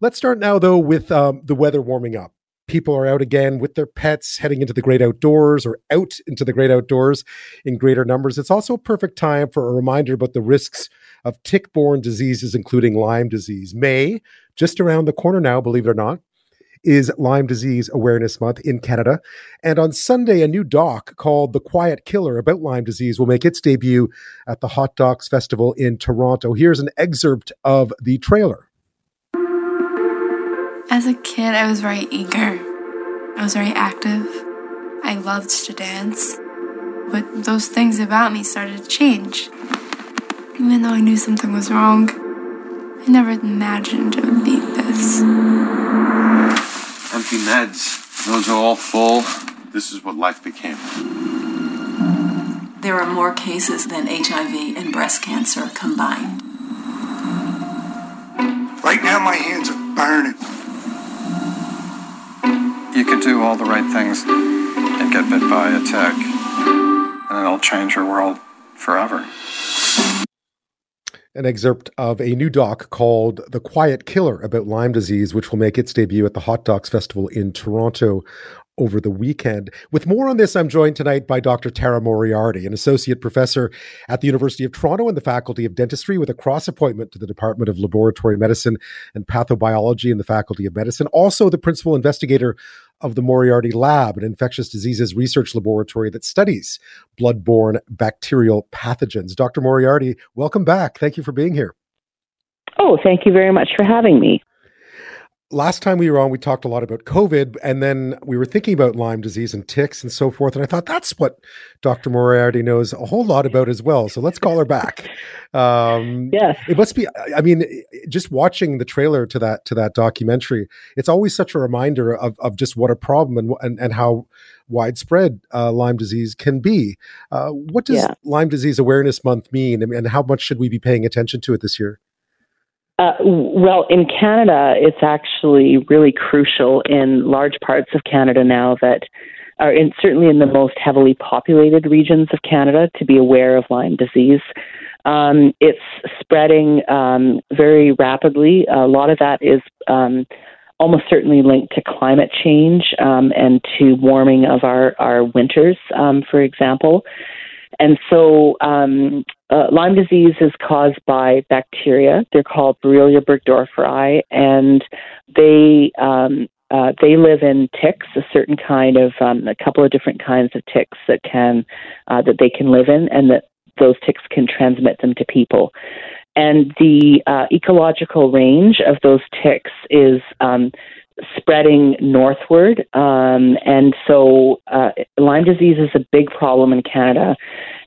Let's start now, though, with um, the weather warming up. People are out again with their pets, heading into the great outdoors or out into the great outdoors in greater numbers. It's also a perfect time for a reminder about the risks of tick borne diseases, including Lyme disease. May, just around the corner now, believe it or not, is Lyme Disease Awareness Month in Canada. And on Sunday, a new doc called The Quiet Killer about Lyme disease will make its debut at the Hot Docs Festival in Toronto. Here's an excerpt of the trailer. As a kid, I was very eager. I was very active. I loved to dance. But those things about me started to change. Even though I knew something was wrong, I never imagined it would be this empty meds. Those are all full. This is what life became. There are more cases than HIV and breast cancer combined. Right now, my hands are burning. Do all the right things and get bit by a tick, and it'll change your world forever an excerpt of a new doc called The Quiet Killer about Lyme disease, which will make its debut at the Hot Docs Festival in Toronto over the weekend. With more on this, I'm joined tonight by Dr. Tara Moriarty, an associate professor at the University of Toronto in the Faculty of Dentistry, with a cross appointment to the Department of Laboratory Medicine and Pathobiology in the Faculty of Medicine. Also, the principal investigator of the Moriarty Lab, an infectious diseases research laboratory that studies blood-borne bacterial pathogens. Dr. Moriarty, welcome back. Thank you for being here. Oh, thank you very much for having me last time we were on, we talked a lot about COVID, and then we were thinking about Lyme disease and ticks and so forth. And I thought that's what Dr. Moriarty knows a whole lot about as well. So let's call her back. Um, yes, it must be. I mean, just watching the trailer to that to that documentary, it's always such a reminder of of just what a problem and and, and how widespread uh, Lyme disease can be. Uh, what does yeah. Lyme Disease Awareness Month mean, and how much should we be paying attention to it this year? Uh, well, in Canada, it's actually really crucial in large parts of Canada now that are in, certainly in the most heavily populated regions of Canada to be aware of Lyme disease. Um, it's spreading um, very rapidly. A lot of that is um, almost certainly linked to climate change um, and to warming of our, our winters, um, for example. And so um, uh, Lyme disease is caused by bacteria. They're called Borrelia burgdorferi, and they um, uh, they live in ticks, a certain kind of um, a couple of different kinds of ticks that can uh, that they can live in, and that those ticks can transmit them to people. And the uh, ecological range of those ticks is um, spreading northward. Um, and so uh, Lyme disease is a big problem in Canada.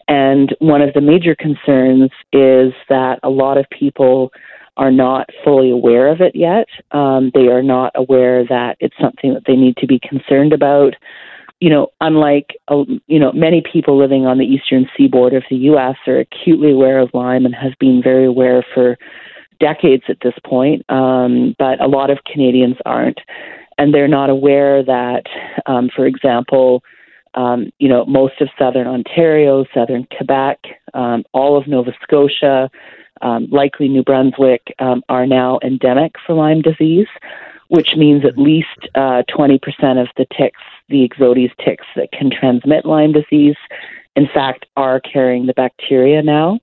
And one of the major concerns is that a lot of people are not fully aware of it yet. Um, they are not aware that it's something that they need to be concerned about. You know, unlike uh, you know many people living on the eastern seaboard of the U.S. are acutely aware of Lyme and have been very aware for decades at this point, um, but a lot of Canadians aren't. And they're not aware that, um, for example, um, you know, most of southern Ontario, southern Quebec, um, all of Nova Scotia, um, likely New Brunswick, um, are now endemic for Lyme disease, which means at least uh, 20% of the ticks, the Ixodes ticks that can transmit Lyme disease, in fact, are carrying the bacteria now.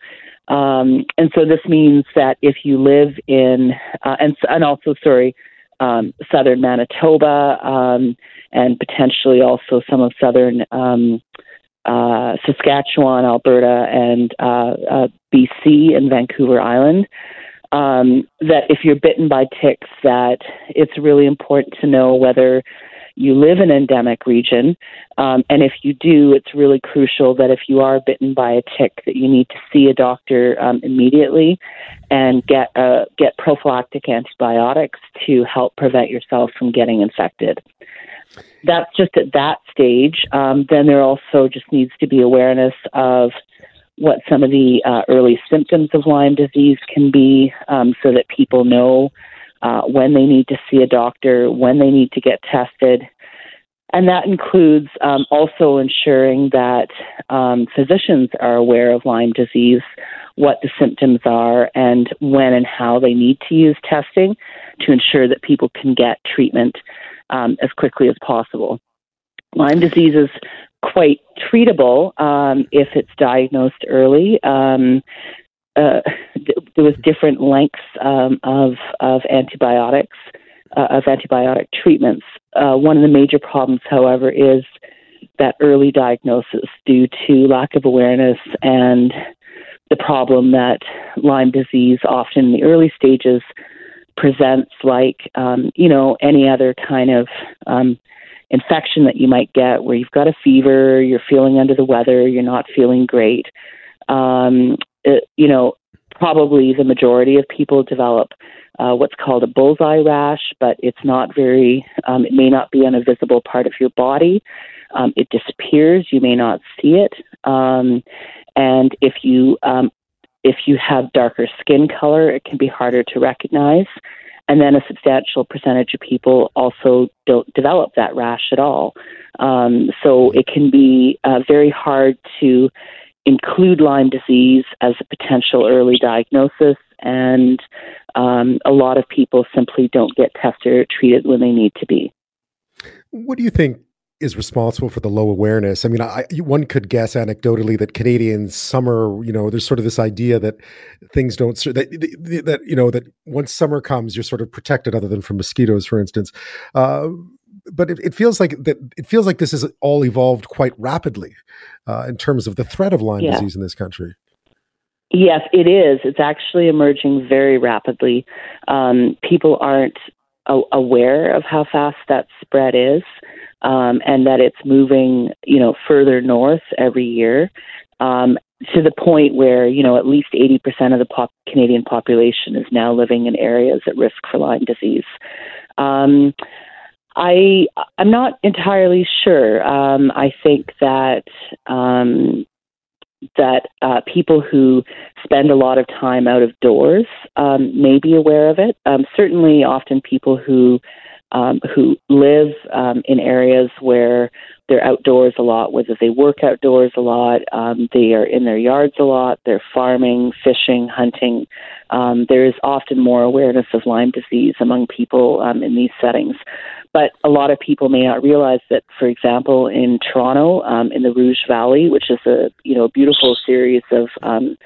Um, and so this means that if you live in, uh, and, and also, sorry, um, southern Manitoba, um, and potentially also some of southern um, uh, Saskatchewan, Alberta, and uh, uh, BC and Vancouver Island, um, that if you're bitten by ticks, that it's really important to know whether you live in an endemic region. Um, and if you do, it's really crucial that if you are bitten by a tick, that you need to see a doctor um, immediately and get uh, get prophylactic antibiotics to help prevent yourself from getting infected. That's just at that stage. Um, then there also just needs to be awareness of what some of the uh, early symptoms of Lyme disease can be, um, so that people know uh, when they need to see a doctor, when they need to get tested. And that includes um, also ensuring that um, physicians are aware of Lyme disease, what the symptoms are, and when and how they need to use testing to ensure that people can get treatment um, as quickly as possible. Lyme disease is quite treatable um, if it's diagnosed early. Uh, there was different lengths um, of of antibiotics uh, of antibiotic treatments. Uh, one of the major problems, however, is that early diagnosis due to lack of awareness and the problem that Lyme disease, often in the early stages, presents like um, you know any other kind of um, infection that you might get, where you've got a fever, you're feeling under the weather, you're not feeling great. Um, it, you know, probably the majority of people develop uh, what's called a bullseye rash, but it's not very, um, it may not be on a visible part of your body. Um, it disappears. You may not see it. Um, and if you um, if you have darker skin color, it can be harder to recognize. And then a substantial percentage of people also don't develop that rash at all. Um, so it can be uh, very hard to include Lyme disease as a potential early diagnosis, and um, a lot of people simply don't get tested or treated when they need to be. What do you think is responsible for the low awareness? I mean, I, one could guess anecdotally that Canadians summer, you know, there's sort of this idea that things don't that that you know that once summer comes, you're sort of protected, other than from mosquitoes, for instance. Uh, but it, it, feels like that it feels like this has all evolved quite rapidly uh, in terms of the threat of Lyme yeah. disease in this country. Yes, it is. It's actually emerging very rapidly. Um, people aren't a- aware of how fast that spread is, um, and that it's moving, you know, further north every year. Um, to the point where you know at least 80% of the pop- Canadian population is now living in areas at risk for Lyme disease. Um, I I'm not entirely sure. Um, I think that um, that uh, people who spend a lot of time out of doors um, may be aware of it. Um, certainly, often people who um, who live um, in areas where they're outdoors a lot, whether they work outdoors a lot, um, they are in their yards a lot, they're farming, fishing, hunting. Um, there is often more awareness of Lyme disease among people um, in these settings. But a lot of people may not realize that, for example, in Toronto, um, in the Rouge Valley, which is a you know beautiful series of um,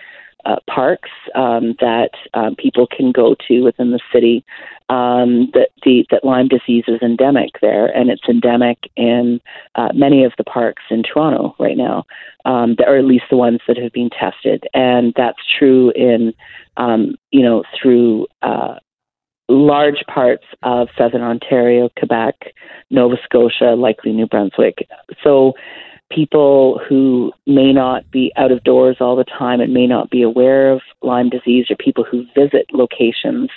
uh, parks um, that um, people can go to within the city. Um, that the that Lyme disease is endemic there, and it's endemic in uh, many of the parks in Toronto right now, um, or at least the ones that have been tested. And that's true in um, you know through uh, large parts of southern Ontario, Quebec, Nova Scotia, likely New Brunswick. So people who may not be out of doors all the time and may not be aware of Lyme disease, or people who visit locations,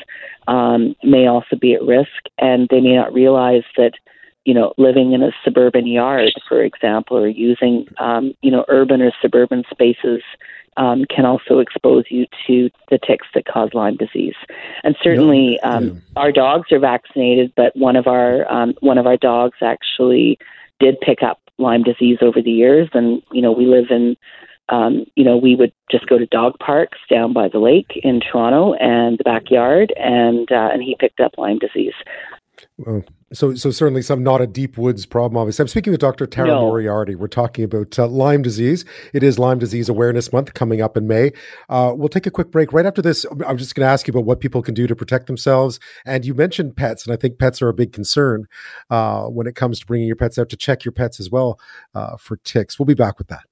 um, may also be at risk, and they may not realize that. You know, living in a suburban yard, for example, or using, um, you know, urban or suburban spaces um, can also expose you to the ticks that cause Lyme disease. And certainly, um, yeah. our dogs are vaccinated, but one of our um, one of our dogs actually did pick up Lyme disease over the years. And, you know, we live in, um, you know, we would just go to dog parks down by the lake in Toronto and the backyard, and uh, and he picked up Lyme disease. Well, so, so certainly some not a deep woods problem. Obviously, I'm speaking with Dr. Tara no. Moriarty. We're talking about uh, Lyme disease. It is Lyme Disease Awareness Month coming up in May. Uh, we'll take a quick break right after this. I'm just going to ask you about what people can do to protect themselves. And you mentioned pets, and I think pets are a big concern uh, when it comes to bringing your pets out to check your pets as well uh, for ticks. We'll be back with that.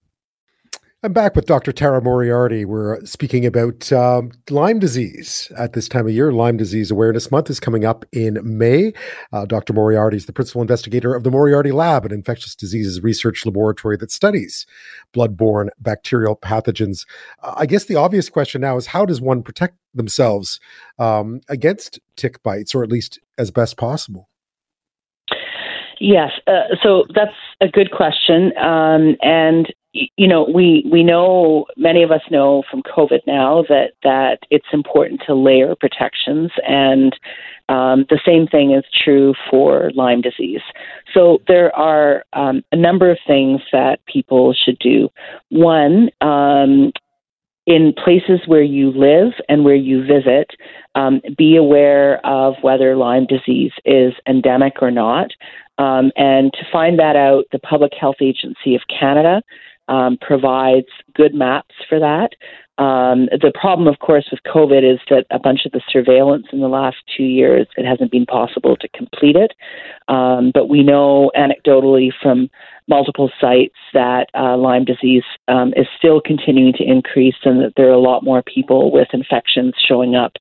I'm back with Dr. Tara Moriarty. We're speaking about um, Lyme disease at this time of year. Lyme Disease Awareness Month is coming up in May. Uh, Dr. Moriarty is the principal investigator of the Moriarty Lab, an infectious diseases research laboratory that studies blood-borne bacterial pathogens. Uh, I guess the obvious question now is how does one protect themselves um, against tick bites, or at least as best possible? Yes, uh, so that's a good question, um, and you know, we we know many of us know from COVID now that that it's important to layer protections, and um, the same thing is true for Lyme disease. So there are um, a number of things that people should do. One, um, in places where you live and where you visit, um, be aware of whether Lyme disease is endemic or not. Um, and to find that out, the Public Health Agency of Canada um, provides good maps for that. Um, the problem, of course, with COVID is that a bunch of the surveillance in the last two years, it hasn't been possible to complete it. Um, but we know anecdotally from multiple sites that uh, Lyme disease um, is still continuing to increase, and that there are a lot more people with infections showing up,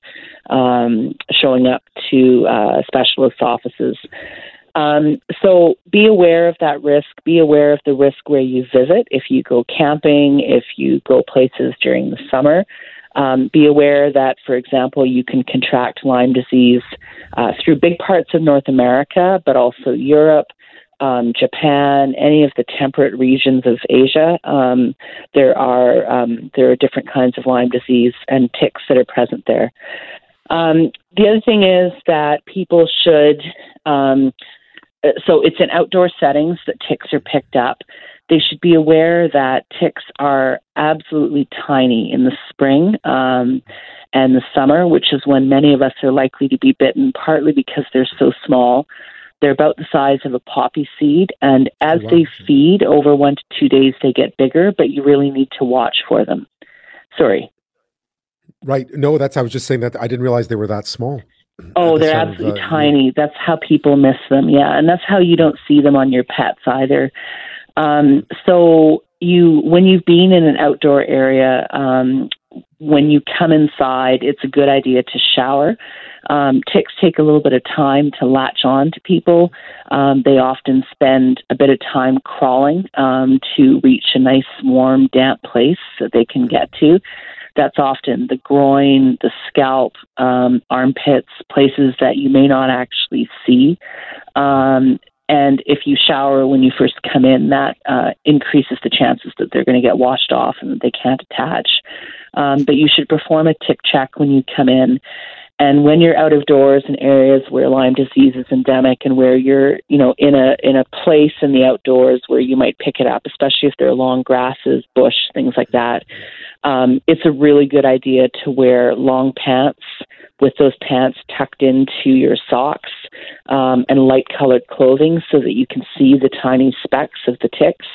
um, showing up to uh, specialist offices. Um, so be aware of that risk. Be aware of the risk where you visit. If you go camping, if you go places during the summer, um, be aware that, for example, you can contract Lyme disease uh, through big parts of North America, but also Europe. Um, Japan, any of the temperate regions of Asia, um, there are um, there are different kinds of Lyme disease and ticks that are present there. Um, the other thing is that people should um, so it's in outdoor settings that ticks are picked up. They should be aware that ticks are absolutely tiny in the spring um, and the summer, which is when many of us are likely to be bitten, partly because they're so small. They're about the size of a poppy seed, and as oh, wow. they feed over one to two days, they get bigger, but you really need to watch for them. Sorry. Right. No, that's, I was just saying that I didn't realize they were that small. Oh, they're absolutely of, uh, tiny. Yeah. That's how people miss them. Yeah, and that's how you don't see them on your pets either. Um, so you, when you've been in an outdoor area, um, when you come inside, it's a good idea to shower. Um, ticks take a little bit of time to latch on to people. Um, they often spend a bit of time crawling um, to reach a nice, warm, damp place that they can get to. That's often the groin, the scalp, um, armpits, places that you may not actually see. Um, and if you shower when you first come in, that uh, increases the chances that they're going to get washed off and that they can't attach. Um, but you should perform a tick check when you come in. And when you're out of doors in areas where Lyme disease is endemic and where you're, you know, in a in a place in the outdoors where you might pick it up, especially if there are long grasses, bush, things like that, um, it's a really good idea to wear long pants with those pants tucked into your socks um, and light colored clothing so that you can see the tiny specks of the ticks.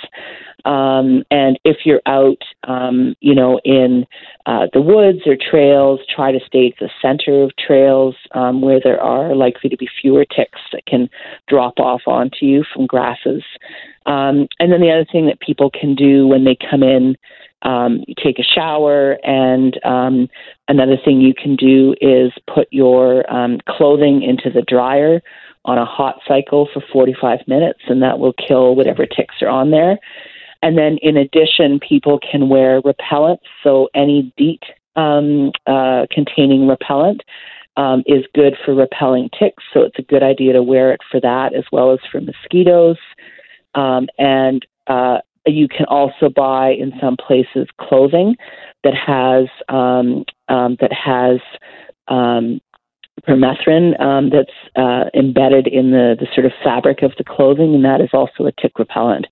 Um, and if you're out, um, you know, in uh, the woods or trails, try to stay at the center of trails um, where there are likely to be fewer ticks that can drop off onto you from grasses. Um, and then the other thing that people can do when they come in um, take a shower, and um, another thing you can do is put your um, clothing into the dryer on a hot cycle for 45 minutes, and that will kill whatever ticks are on there. And then, in addition, people can wear repellent, so any DEET um, uh, containing repellent. Um, is good for repelling ticks, so it's a good idea to wear it for that as well as for mosquitoes. Um, and uh, you can also buy in some places clothing that has um, um, that has um, permethrin um, that's uh, embedded in the, the sort of fabric of the clothing, and that is also a tick repellent.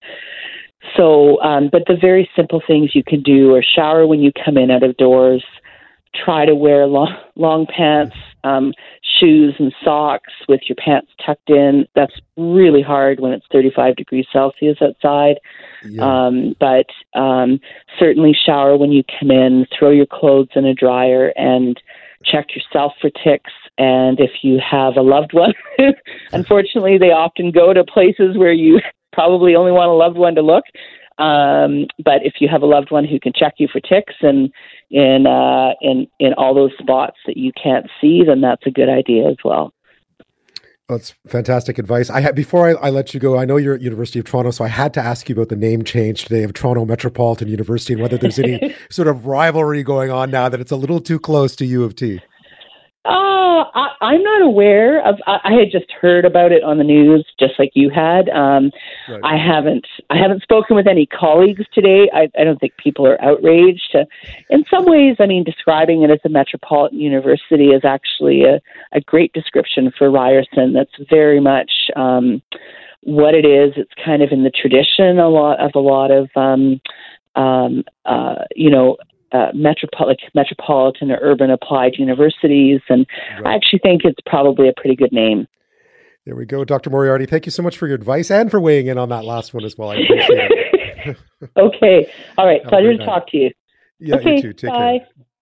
So, um, but the very simple things you can do are shower when you come in out of doors, try to wear long, long pants, um, shoes, and socks with your pants tucked in. That's really hard when it's 35 degrees Celsius outside. Yeah. Um, but um, certainly shower when you come in, throw your clothes in a dryer, and check yourself for ticks. And if you have a loved one, unfortunately, they often go to places where you probably only want a loved one to look. Um, but if you have a loved one who can check you for ticks and in uh, in in all those spots that you can't see, then that's a good idea as well. That's fantastic advice. I had before I, I, let you go. I know you're at University of Toronto, so I had to ask you about the name change today of Toronto Metropolitan University and whether there's any sort of rivalry going on now that it's a little too close to U of T. I, I'm not aware of. I, I had just heard about it on the news, just like you had. Um, Right. I haven't. I haven't spoken with any colleagues today. I, I don't think people are outraged. Uh, in some ways, I mean, describing it as a metropolitan university is actually a, a great description for Ryerson. That's very much um, what it is. It's kind of in the tradition a lot of a lot of um, um, uh, you know uh, metropol- metropolitan or urban applied universities, and I actually think it's probably a pretty good name. There we go, Dr. Moriarty. Thank you so much for your advice and for weighing in on that last one as well. I appreciate it. okay, all right. Have Pleasure to talk to you. Yeah, okay, you too. Take bye. care.